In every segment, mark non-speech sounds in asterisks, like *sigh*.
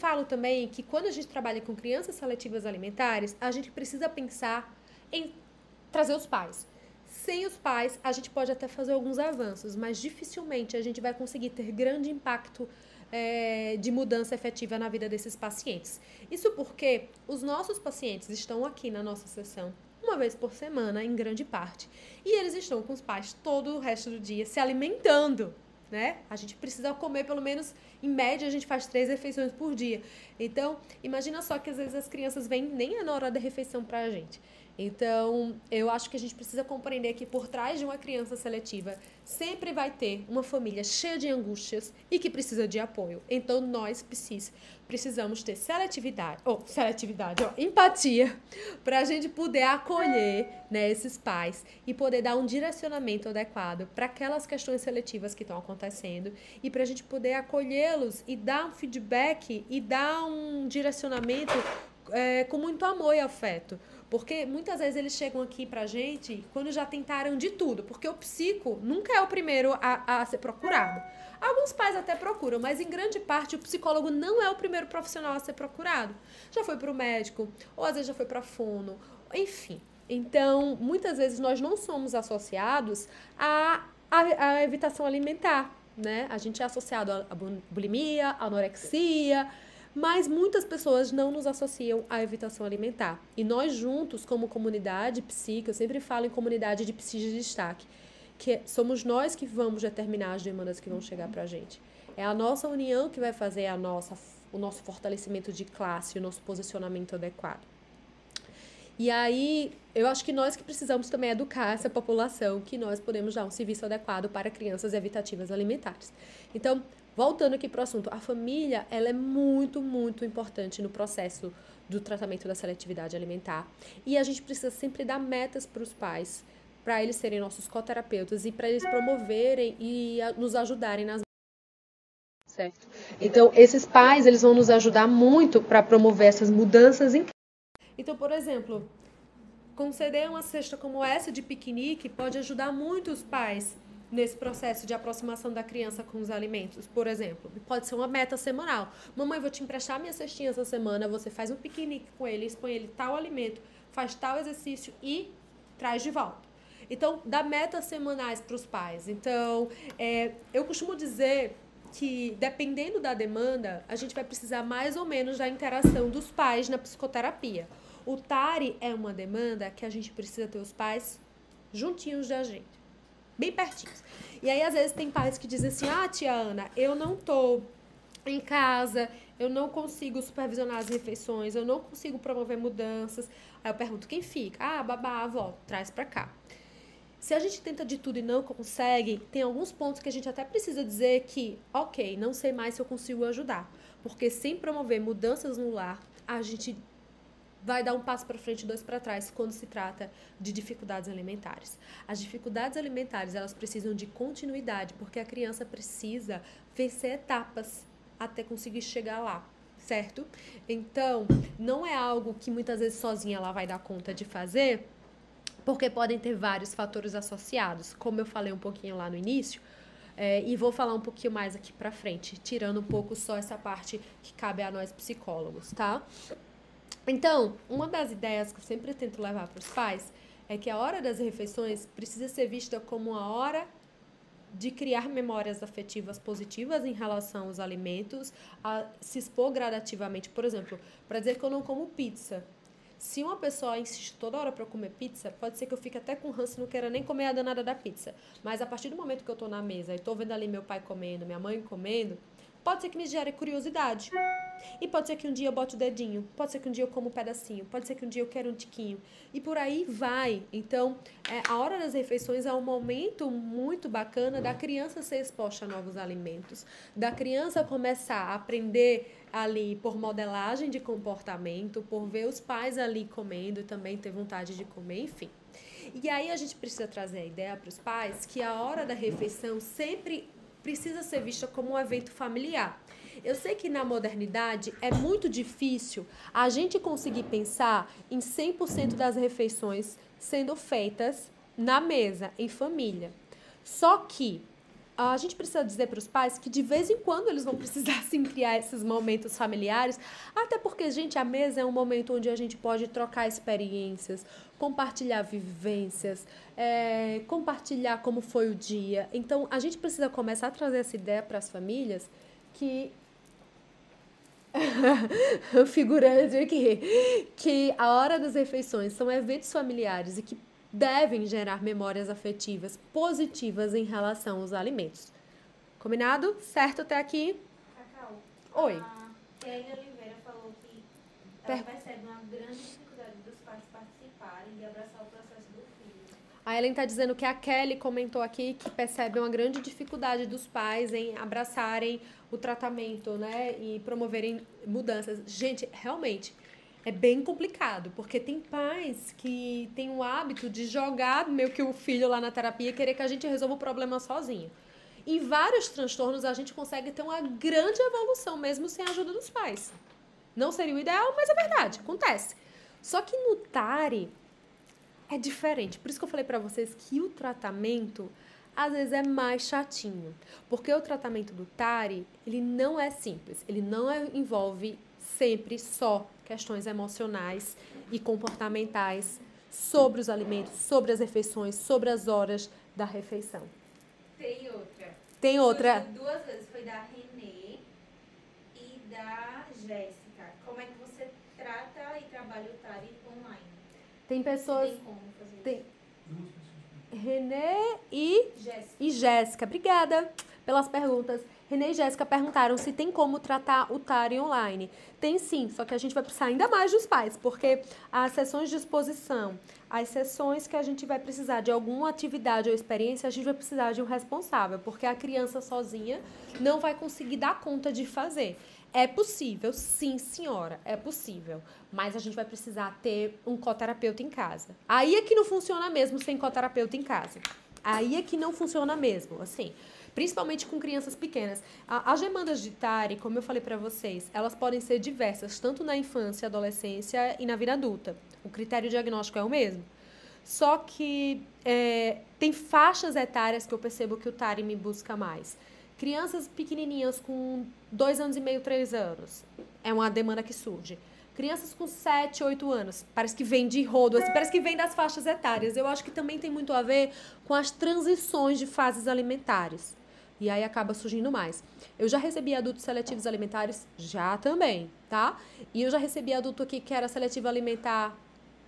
falo também que quando a gente trabalha com crianças seletivas alimentares, a gente precisa pensar em trazer os pais. Sem os pais, a gente pode até fazer alguns avanços, mas dificilmente a gente vai conseguir ter grande impacto é, de mudança efetiva na vida desses pacientes. Isso porque os nossos pacientes estão aqui na nossa sessão uma vez por semana, em grande parte, e eles estão com os pais todo o resto do dia se alimentando. Né? A gente precisa comer pelo menos, em média, a gente faz três refeições por dia. Então, imagina só que às vezes as crianças vêm nem na hora da refeição para a gente. Então, eu acho que a gente precisa compreender que por trás de uma criança seletiva sempre vai ter uma família cheia de angústias e que precisa de apoio. Então, nós precis, precisamos ter seletividade, ou seletividade, ó, empatia, para a gente poder acolher né, esses pais e poder dar um direcionamento adequado para aquelas questões seletivas que estão acontecendo e para a gente poder acolhê-los e dar um feedback e dar um direcionamento é, com muito amor e afeto. Porque muitas vezes eles chegam aqui pra gente quando já tentaram de tudo. Porque o psico nunca é o primeiro a, a ser procurado. Alguns pais até procuram, mas em grande parte o psicólogo não é o primeiro profissional a ser procurado. Já foi para o médico, ou às vezes já foi para fono, enfim. Então, muitas vezes nós não somos associados à, à, à evitação alimentar, né? A gente é associado à bulimia, à anorexia, mas muitas pessoas não nos associam à evitação alimentar. E nós juntos, como comunidade psíquica, eu sempre falo em comunidade de psi de destaque, que somos nós que vamos determinar as demandas que vão chegar para a gente. É a nossa união que vai fazer a nossa, o nosso fortalecimento de classe, o nosso posicionamento adequado. E aí, eu acho que nós que precisamos também educar essa população que nós podemos dar um serviço adequado para crianças evitativas alimentares. Então, Voltando aqui para o assunto, a família ela é muito, muito importante no processo do tratamento da seletividade alimentar. E a gente precisa sempre dar metas para os pais, para eles serem nossos coterapeutas e para eles promoverem e nos ajudarem nas certo? Então, esses pais, eles vão nos ajudar muito para promover essas mudanças em Então, por exemplo, conceder uma cesta como essa de piquenique pode ajudar muito os pais nesse processo de aproximação da criança com os alimentos, por exemplo. Pode ser uma meta semanal. Mamãe, vou te emprestar minha cestinha essa semana, você faz um piquenique com ele, expõe ele tal alimento, faz tal exercício e traz de volta. Então, dá metas semanais para os pais. Então, é, eu costumo dizer que, dependendo da demanda, a gente vai precisar mais ou menos da interação dos pais na psicoterapia. O TARI é uma demanda que a gente precisa ter os pais juntinhos da gente bem pertinhos. E aí, às vezes, tem pais que dizem assim: ah, tia Ana, eu não tô em casa, eu não consigo supervisionar as refeições, eu não consigo promover mudanças. Aí eu pergunto: quem fica? Ah, babá, avó, traz pra cá. Se a gente tenta de tudo e não consegue, tem alguns pontos que a gente até precisa dizer que, ok, não sei mais se eu consigo ajudar. Porque sem promover mudanças no lar, a gente vai dar um passo para frente e dois para trás quando se trata de dificuldades alimentares. As dificuldades alimentares, elas precisam de continuidade, porque a criança precisa vencer etapas até conseguir chegar lá, certo? Então, não é algo que muitas vezes sozinha ela vai dar conta de fazer, porque podem ter vários fatores associados, como eu falei um pouquinho lá no início, é, e vou falar um pouquinho mais aqui para frente, tirando um pouco só essa parte que cabe a nós psicólogos, tá? Então, uma das ideias que eu sempre tento levar para os pais é que a hora das refeições precisa ser vista como a hora de criar memórias afetivas positivas em relação aos alimentos, a se expor gradativamente. Por exemplo, para dizer que eu não como pizza. Se uma pessoa insiste toda hora para comer pizza, pode ser que eu fique até com ranço e não queira nem comer a danada da pizza. Mas a partir do momento que eu estou na mesa e estou vendo ali meu pai comendo, minha mãe comendo, Pode ser que me gere curiosidade. E pode ser que um dia eu bote o dedinho, pode ser que um dia eu como um pedacinho, pode ser que um dia eu quero um tiquinho. E por aí vai. Então, é, a hora das refeições é um momento muito bacana da criança ser exposta a novos alimentos, da criança começar a aprender ali por modelagem de comportamento, por ver os pais ali comendo e também ter vontade de comer, enfim. E aí a gente precisa trazer a ideia para os pais que a hora da refeição sempre precisa ser vista como um evento familiar. Eu sei que na modernidade é muito difícil a gente conseguir pensar em 100% das refeições sendo feitas na mesa, em família. Só que a gente precisa dizer para os pais que de vez em quando eles vão precisar *laughs* sim criar esses momentos familiares, até porque, gente, a mesa é um momento onde a gente pode trocar experiências, compartilhar vivências, é, compartilhar como foi o dia. Então, a gente precisa começar a trazer essa ideia para as famílias que *laughs* figurante aqui, que a hora das refeições são eventos familiares e que devem gerar memórias afetivas positivas em relação aos alimentos. Combinado? Certo até aqui? Cacau. Oi. A Kelly Oliveira falou que ela percebe uma grande dificuldade dos pais participarem e abraçar o processo do filho. A Ellen está dizendo que a Kelly comentou aqui que percebe uma grande dificuldade dos pais em abraçarem o tratamento, né? E promoverem mudanças. Gente, realmente, é bem complicado, porque tem pais que têm o hábito de jogar meio que o filho lá na terapia e querer que a gente resolva o problema sozinho. Em vários transtornos, a gente consegue ter uma grande evolução, mesmo sem a ajuda dos pais. Não seria o ideal, mas é verdade, acontece. Só que no TARI é diferente. Por isso que eu falei para vocês que o tratamento às vezes é mais chatinho, porque o tratamento do TARI, ele não é simples, ele não é, envolve sempre só questões emocionais e comportamentais sobre os alimentos, sobre as refeições, sobre as horas da refeição. Tem outra. Tem outra. Surgiu duas vezes, foi da Renê e da Jéssica. Como é que você trata e trabalha o TARI online? Tem pessoas. Tem como fazer Tem isso? Renê e Jéssica. e Jéssica. Obrigada pelas perguntas. Renê e Jéssica perguntaram se tem como tratar o TARI online. Tem sim, só que a gente vai precisar ainda mais dos pais, porque as sessões de exposição, as sessões que a gente vai precisar de alguma atividade ou experiência, a gente vai precisar de um responsável, porque a criança sozinha não vai conseguir dar conta de fazer. É possível, sim, senhora, é possível. Mas a gente vai precisar ter um coterapeuta em casa. Aí é que não funciona mesmo sem coterapeuta em casa. Aí é que não funciona mesmo, assim principalmente com crianças pequenas. A, as demandas de TARI, como eu falei para vocês, elas podem ser diversas, tanto na infância, adolescência e na vida adulta. O critério diagnóstico é o mesmo. Só que é, tem faixas etárias que eu percebo que o TARI me busca mais. Crianças pequenininhas com dois anos e meio, três anos, é uma demanda que surge. Crianças com 7, 8 anos, parece que vem de rodo, assim, parece que vem das faixas etárias. Eu acho que também tem muito a ver com as transições de fases alimentares. E aí acaba surgindo mais. Eu já recebi adultos seletivos alimentares? Já também, tá? E eu já recebi adulto aqui que era seletivo alimentar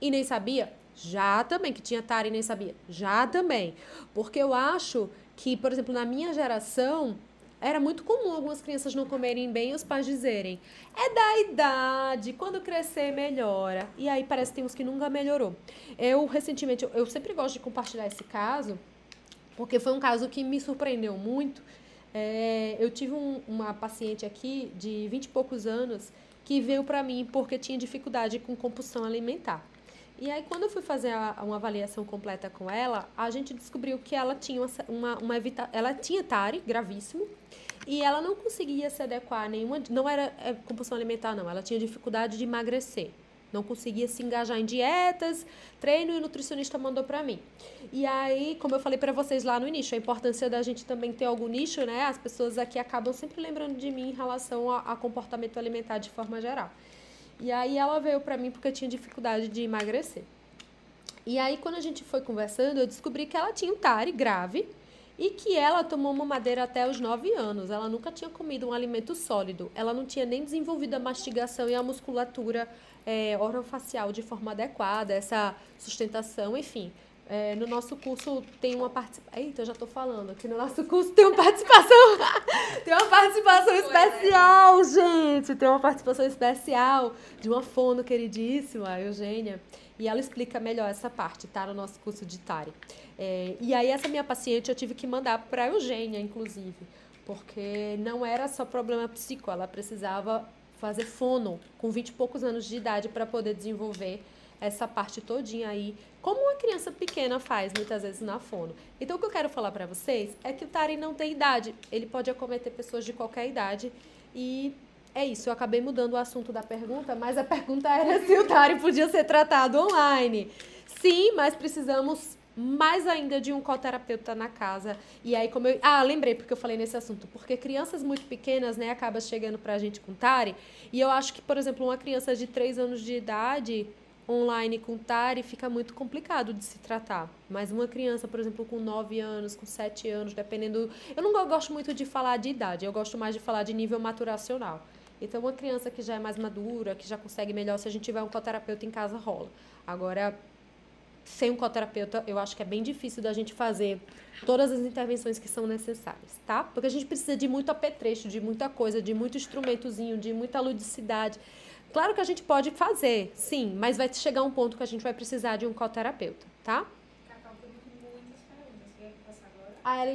e nem sabia? Já também, que tinha TAR e nem sabia? Já também. Porque eu acho que, por exemplo, na minha geração, era muito comum algumas crianças não comerem bem e os pais dizerem: é da idade, quando crescer melhora. E aí parece que tem uns que nunca melhorou. Eu, recentemente, eu, sempre gosto de compartilhar esse caso, porque foi um caso que me surpreendeu muito. É, eu tive um, uma paciente aqui de 20 e poucos anos que veio para mim porque tinha dificuldade com compulsão alimentar. E aí, quando eu fui fazer a, uma avaliação completa com ela, a gente descobriu que ela tinha uma, uma, uma evita, ela tinha TARI gravíssimo e ela não conseguia se adequar a nenhuma. Não era é, compulsão alimentar, não. Ela tinha dificuldade de emagrecer não conseguia se engajar em dietas, treino e o nutricionista mandou para mim. E aí, como eu falei para vocês lá no início, a importância da gente também ter algum nicho, né? As pessoas aqui acabam sempre lembrando de mim em relação a, a comportamento alimentar de forma geral. E aí ela veio para mim porque eu tinha dificuldade de emagrecer. E aí quando a gente foi conversando, eu descobri que ela tinha um TARI grave e que ela tomou uma madeira até os 9 anos. Ela nunca tinha comido um alimento sólido. Ela não tinha nem desenvolvido a mastigação e a musculatura é, orofacial de forma adequada, essa sustentação, enfim. É, no nosso curso tem uma participação. Eita, eu já estou falando. Aqui no nosso curso tem uma participação. *laughs* tem uma participação especial, gente. Tem uma participação especial de uma fono queridíssima, a Eugênia. E ela explica melhor essa parte, tá? No nosso curso de TARI. É, e aí, essa minha paciente eu tive que mandar para a Eugênia, inclusive. Porque não era só problema psico, ela precisava fazer fono com 20 e poucos anos de idade para poder desenvolver essa parte todinha aí, como uma criança pequena faz muitas vezes na fono. Então o que eu quero falar para vocês é que o Tari não tem idade, ele pode acometer pessoas de qualquer idade e é isso, eu acabei mudando o assunto da pergunta, mas a pergunta era *laughs* se o Tari podia ser tratado online. Sim, mas precisamos mais ainda de um coterapeuta na casa. E aí, como eu. Ah, lembrei porque eu falei nesse assunto. Porque crianças muito pequenas, né, acaba chegando pra gente com TARI. E eu acho que, por exemplo, uma criança de 3 anos de idade online com TARI fica muito complicado de se tratar. Mas uma criança, por exemplo, com 9 anos, com 7 anos, dependendo. Eu não gosto muito de falar de idade, eu gosto mais de falar de nível maturacional. Então, uma criança que já é mais madura, que já consegue melhor, se a gente tiver um coterapeuta em casa, rola. Agora, sem um coterapeuta, eu acho que é bem difícil da gente fazer todas as intervenções que são necessárias, tá? Porque a gente precisa de muito apetrecho, de muita coisa, de muito instrumentozinho, de muita ludicidade. Claro que a gente pode fazer, sim, mas vai chegar um ponto que a gente vai precisar de um coterapeuta, tá? Cacau, temos muitas perguntas. Quer passar agora? A Ellen